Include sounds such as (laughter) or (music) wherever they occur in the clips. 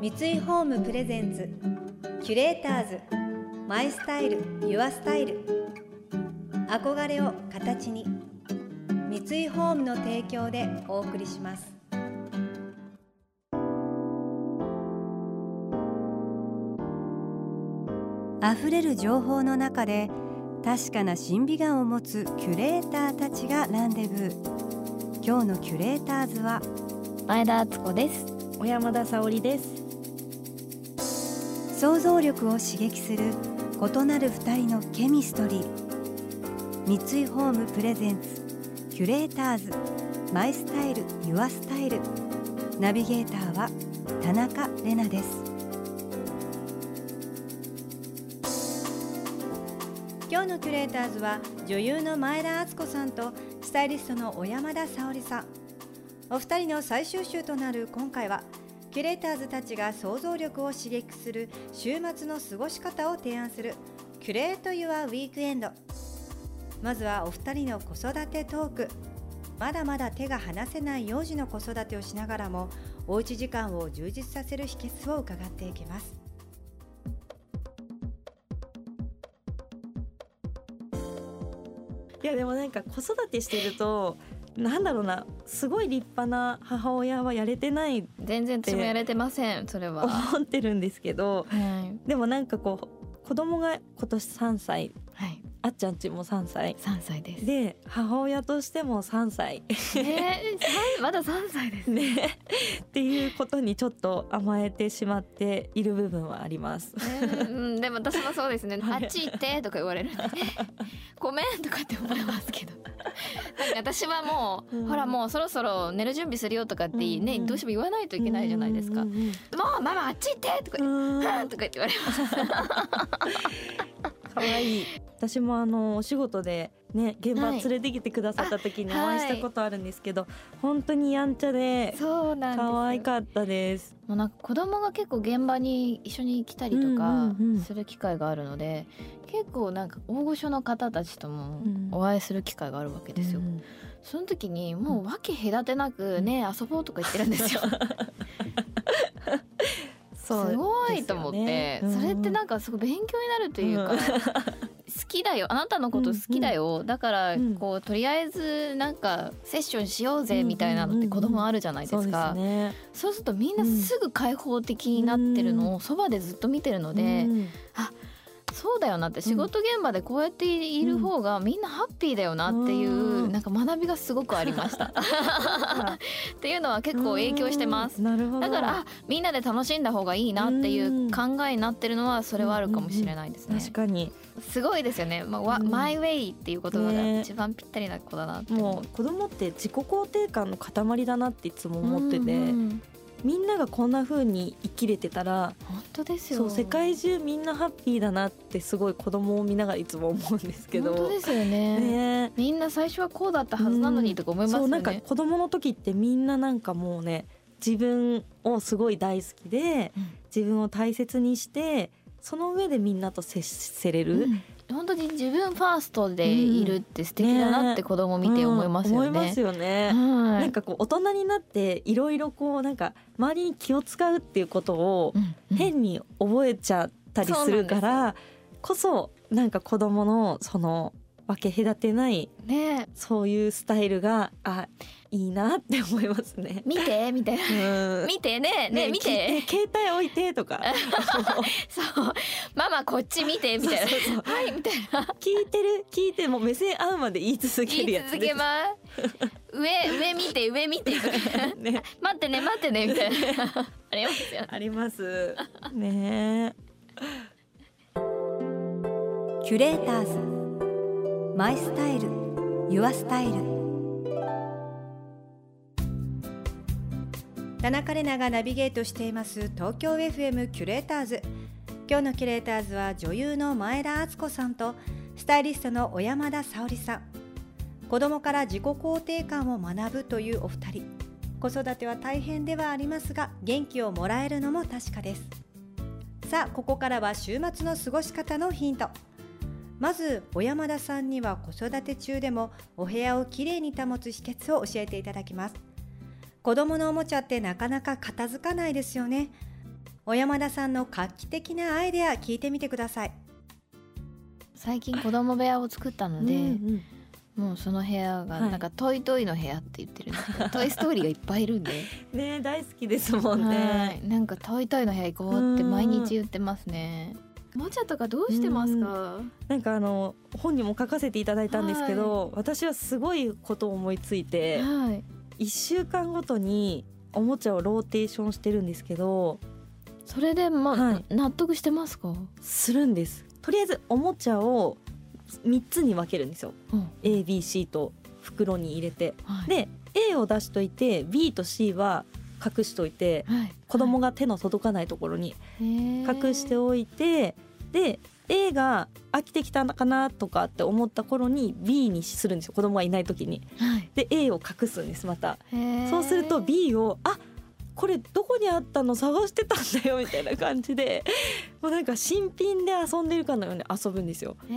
三井ホームプレゼンツキュレーターズマイスタイルユアスタイル。憧れを形に三井ホームの提供でお送りします。溢れる情報の中で確かな審美眼を持つキュレーターたちがランデブー。今日のキュレーターズは前田敦子です。小山田沙織です想像力を刺激する異なる二人のケミストリー。三井ホームプレゼンツキュレーターズ。マイスタイルユアスタイル。ナビゲーターは田中れなです。今日のキュレーターズは女優の前田敦子さんとスタイリストの小山田沙織さん。お二人の最終週となる今回はキュレーターズたちが想像力を刺激する週末の過ごし方を提案するキュレート・ユア・ウィークエンドまずはお二人の子育てトーク。まだまだ手が離せない幼児の子育てをしながらもおうち時間を充実させる秘訣を伺っていきます。いやでもなんか子育てしてるとなんだろうなすごい立派な母親はやれてない全然私もやれてませんそれは。思ってるんですけどはい、でもなんかこう子供が今年3歳はい、あっちゃんちも3歳。3歳です。で母親としても3歳。えー、まだ3歳です。ね。ねっていうことにちょっと甘えてしまっている部分はあります。うん、でも私もそうですね。はい。あっち行ってとか言われるんで、ごめんとかって思いますけど。(laughs) なんか私はもう、うんほらもうそろそろ寝る準備するよとかってね、うんうんどうしても言わないといけないじゃないですか。もうんうんうママあっち行ってとかう言って。んうんとか言われます。(laughs) 可愛い私もあのお仕事でね現場連れてきてくださった時にお会いしたことあるんですけど、本当にやんちゃでそうなん。可愛かったです。もうなんか子供が結構現場に一緒に来たりとかうんうんうん。する機会があるので、結構なんか大御所の方たちともうん。お会いする機会があるわけですよ。うんその時にもう訳隔てなくね遊ぼうとか言ってるんですよ。(laughs) すごいと思って、それってなんかかすごい勉強になるというか、きだよ。あなたのこと好きだよ、だからうん。こうとりあえずなんかセッションしようぜみたいなのって子供あるじゃないですか、そうですね。そうするとみんなすぐ開放的になってるのをそばでずっと見てるので、うんそうだよなって仕事現場でこうやっている方がみんなハッピーだよなっていう、うん。なんか学びがすごくありました。(laughs) っていうのは結構影響してます。うん。なるほど。だからあみんなで楽しんだ方がいいなっていう考えになってるのはそれはあるかもしれないですね。確かに。すごいですよね。まあ、わうん。マイウェイっていう言葉がね。一番ぴったりな子だなって。思もう子供って自己肯定感の塊だなっていつも思ってて、うんうんみんながこんな風に生きれてたら本当ですよ。そう世界中みんなハッピーだなってすごい子供を見ながらいつも思うんですけど本当ですよね。ねみんな最初はこうだったはずなのにとか思いますよね。そうなんか子供の時ってみんななんかもうね自分をすごい大好きでうん自分を大切にしてその上でみんなと接せれる、うん本当に自分ファーストでいるって素敵だなって子供見て思いますよね。うん思いますよね。はいなんかこう大人になっていろいろこうなんか周りに気を使うっていうことを変に覚えちゃったりするからこそなんか子供のその分け隔てないね。そういうスタイルがあいいなって思いますね。見てみたいな。うん。見てね。ね見て。携帯置いてとか。(laughs) そう。ママこっち見てみたいな。はいみたいな。聞いてる聞いてもう目線合うまで言い続けるやつ続けます。上上見て上見て。ね。待ってね待ってねみたいな。ありますよ。あります。ね。キュレーターズマイスタイルユアスタイル。田中れながナビゲートしています東京 FM キュレーターズ。今日のキュレーターズは女優の前田敦子さんとスタイリストの小山田沙織さん。子供から自己肯定感を学ぶというお二人。子育ては大変ではありますが元気をもらえるのも確かです。さあここからは週末の過ごし方のヒント。まず小山田さんには子育て中でもお部屋をきれいに保つ秘訣を教えていただきます。子供のおもちゃってなかなか片付かないですよね。小山田さんの画期的なアイデア聞いてみてください。最近子供部屋を作ったので、うんうんもうその部屋がはいなんかトイトイの部屋って言ってるんですけど、トイストーリーがいっぱいいるんで、(laughs) ね大好きですもんはねい。なんかトイトイの部屋行こうって毎日言ってますね。おもちゃとかどうしてますか？なんかあの本にも書かせていただいたんですけど、私はすごいことを思いついてはい。1週間ごとにおもちゃをローテーションしてるんですけどそれでまあ、はい。納得してますか、するんです。とりあえずおもちゃを3つに分けるんですよ。うん。ABC と袋に入れて。はい、で A を出しといて B と C は隠しといてはい、子供が手の届かないところに隠隠しておいてで A が飽きてきたのかなとかって思った頃に B にするんですよ子供がいない時に。はい。で A を隠すんですまた。そうすると B をあこれどこにあったの？探してたんだよみたいな感じで。(laughs) もうなんか新品で遊んでるかのように遊ぶんですよ。で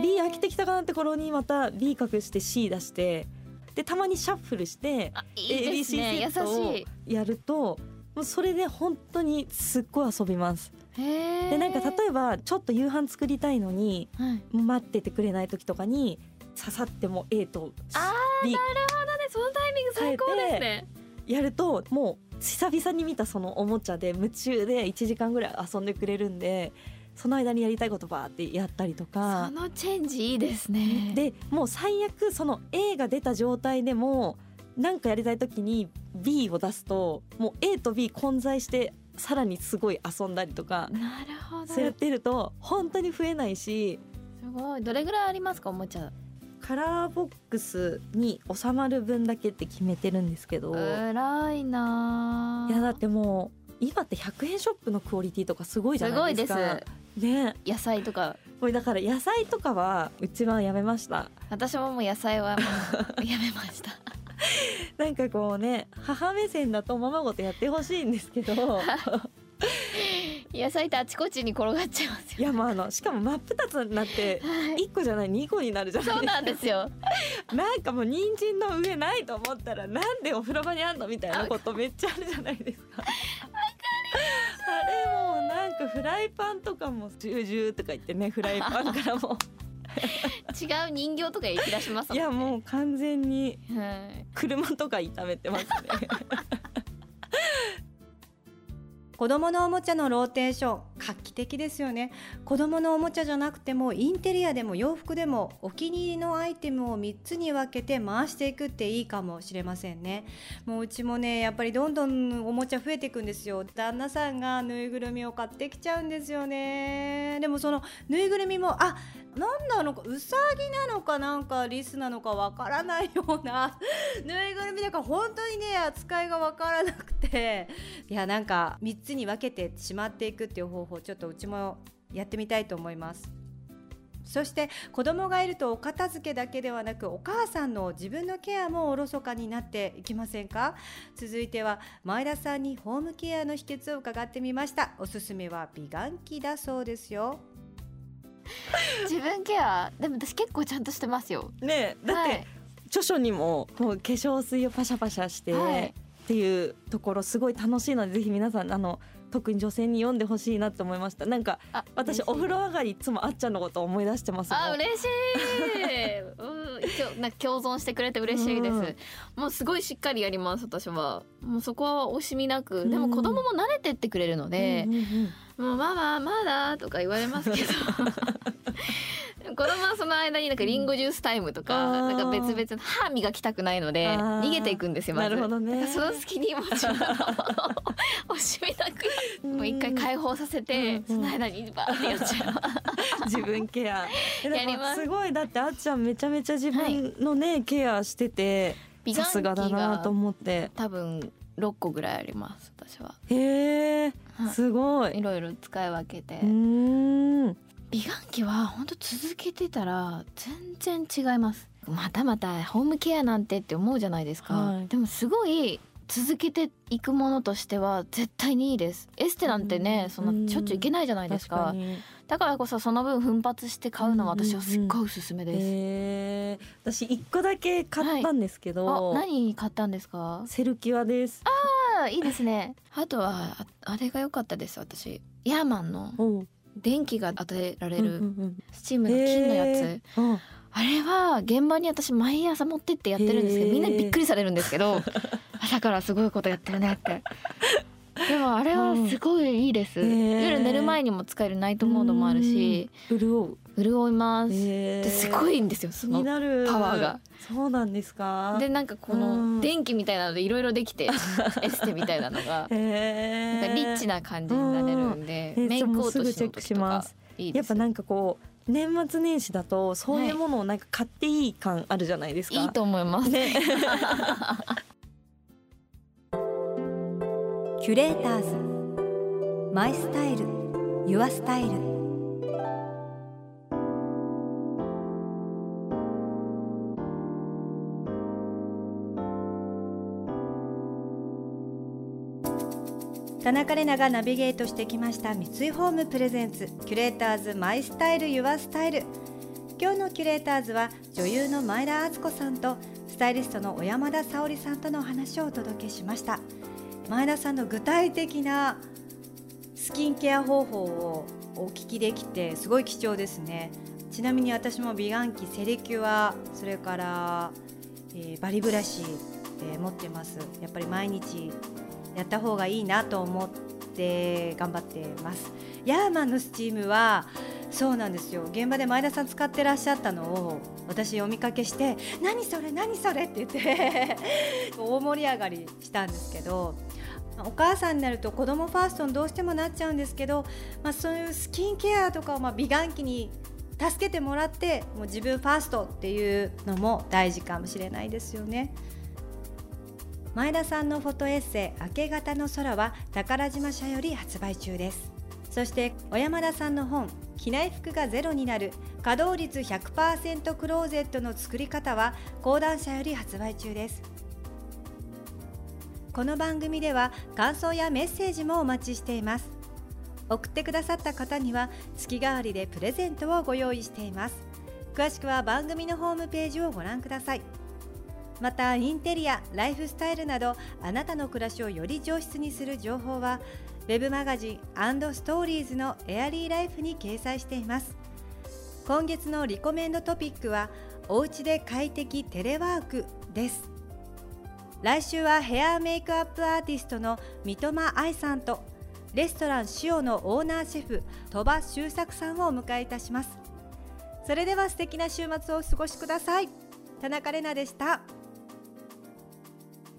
B 飽きてきたかなって頃にまた B 隠して C 出してでたまにシャッフルしてあいいですね。ABC セ優ットをしやるともうそれで本当にすっごい遊びます。でなんか例えばちょっと夕飯作りたいのにはい。待っててくれない時とかに刺さっても A とあ B なるほどね。そのタイミング最高ですね。やるともう久々に見たそのおもちゃで夢中で1時間ぐらい遊んでくれるんでその間にやりたいことバーってやったりとそかのチェンジいいですね。でもう最悪その A が出た状態でもなんかやりたい時に B を出すともう A と B 混在してさらにすごい遊んだりとかなるほど。そうやってると本当に増えないし。すごい。どれぐらいありますかおもちゃ？カラーボックスに収まる分だけって決めてるんですけど。偉いないやだってもう今って100円ショップのクオリティとかすごいじゃすごないでか。いです。すね。野菜とか。もうだから野菜とかはうちはやめました。私ももう野菜はもうやめました。(laughs) なんかこうね母目線だとままごとやってほしいんですけど。(laughs) 野菜ってあちこちに転がっちゃいますよいやまああのしかも真っ二つになってはい。1個じゃない2個になるじゃないそうですか。なんですよ。(laughs) なんかもう人参の上ないと思ったらなんでお風呂場にあんのみたいなことめっちゃあるじゃないですか。あれもうなんかフライパンとかもジュージューとか言ってねフライパンからも。違う人形とか行き出しますもんね。いやもう完全にはい。車とか炒めてますね。(laughs) 子供のおもちゃのローテーション画期的ですよね。子供のおもちゃじゃなくてもインテリアでも洋服でもお気に入りのアイテムを3つに分けて回していくっていいかもしれませんね。もううちもねやっぱりどんどんおもちゃ増えていくんですよ。旦那さんがぬいぐるみを買ってきちゃうんですよね。でもそのぬいぐるみもあなんなのかうさぎなのかなんかリスなのかわからないような (laughs) ぬいぐるみだから本当にね扱いがわからなくて。いやなんか3つに分けてしまっていくっていう方法ちょっとうちもやってみたいと思います。そして子供がいるとお片付けだけではなくお母さんの自分のケアもおろそかになっていきませんか？続いては前田さんにホームケアの秘訣を伺ってみました。おすすめは美顔器だそうですよ。自分ケアでも私結構ちゃんとしてますよ。ねえだって、はい。著書にもこう化粧水をパシャパシャして、はいっていうところすごい楽しいのでぜひ皆さんあの特に女性に読んでほしいなと思いました。なんかあ私お風呂上がりいつもあっちゃんのことを思い出してますあ嬉しい、うん、一応なんか共存してくれて嬉しいです、うん。もうすごいしっかりやります私は。もうそこは惜しみなく。でうん。も子供も慣れてってくれるのでうん、うんうんもうママまだとか言われますけど (laughs) 子供はその間になんかリンゴジュースタイムとか、なんか別々の歯磨きたくないので逃げていくんですよまず。なるほどね。その隙にも自分の惜しみなくもう一回解放させて、うんその間にバーってやっちゃう。(laughs) 自分ケア。やります。すごい。だってあっちゃんめちゃめちゃ自分のね、ケアしてて美さすがだなと思って。多分6個ぐらいあります私は。へえはい。すごい。いろいろ使い分けて、うーん美顔器は本当続けてたら全然違います。またまたホームケアなんてって思うじゃないですか、はい。でもすごい続けていくものとしては絶対にいいです。エステなんてね、うん。そんなしょっちゅう行けないじゃないですか。確かに。だからこそその分奮発して買うのは私はすっごいおすすめです、へえ私一個だけ買ったんですけど、あ何買ったんですか？セルキュアです。あいいですね。あとはああれが良かったです私。ヤーマンの電気が当てられうんるうん。スチームの金のやつ、へー。うんあれは現場に私毎朝持ってってやってるんですけへー。どみんなびっくりされるんですけど (laughs) 朝からすごいことやってるねって。でもあれはすごいいいです、へー。夜寝る前にも使えるナイトモードもあるし潤う潤います、へー。ですごいんですよそのパワーが。そうなんですか？でなんかこうん。の電気みたいなのでいろいろできて (laughs) エステみたいなのが。へー。なんかリッチな感じになれるんで、うん。えメイク落としのじゃあもうすぐチェック時とかします。いいです。やっぱなんかこう年末年始だとそういうものをなんか買っていい感あるじゃないですか、いいと思います、ね。(laughs) キュレーターズ。 My Style。Your Style 田中れながナビゲートしてきました三井ホーム presents キュレーターズ My Style Your Style。今日のキュレーターズは女優の前田敦子さんとスタイリストの小山田沙織さんとのお話をお届けしました。前田さんの具体的なスキンケア方法をお聞きできてすごい貴重ですね。ちなみに私も美顔器セレキュアそれから、えーバリブラシで持ってます。やっぱり毎日やった方がいいなと思って頑張ってますヤーマンのスチームはそうなんですよ現場で前田さん使ってらっしゃったのを私お見かけして何それ何それって言って (laughs) 大盛り上がりしたんですけどお母さんになると子供ファーストにどうしてもなっちゃうんですけど、まあ、そういうスキンケアとかをま美顔器に助けてもらってもう自分ファーストっていうのも大事かもしれないですよね。前田さんのフォトエッセイ「明け方の空」は宝島社より発売中です。そして小山田さんの本「着ない服がゼロになる稼働率100%クローゼットの作り方」は講談社より発売中です。この番組では感想やメッセージもお待ちしています。送ってくださった方には月替わりでプレゼントをご用意しています。詳しくは番組のホームページをご覧ください。またインテリアライフスタイルなどあなたの暮らしをより上質にする情報はウェブマガジンストーリーズのエアリーライフに掲載しています。今月のリコメンドトピックはおうちで快適テレワークです。来週はヘアメイクアップアーティストの三笘愛さんとレストラン塩のオーナーシェフ鳥羽周作さんをお迎えいたします。それでは素敵な週末をお過ごしください。田中れなでした。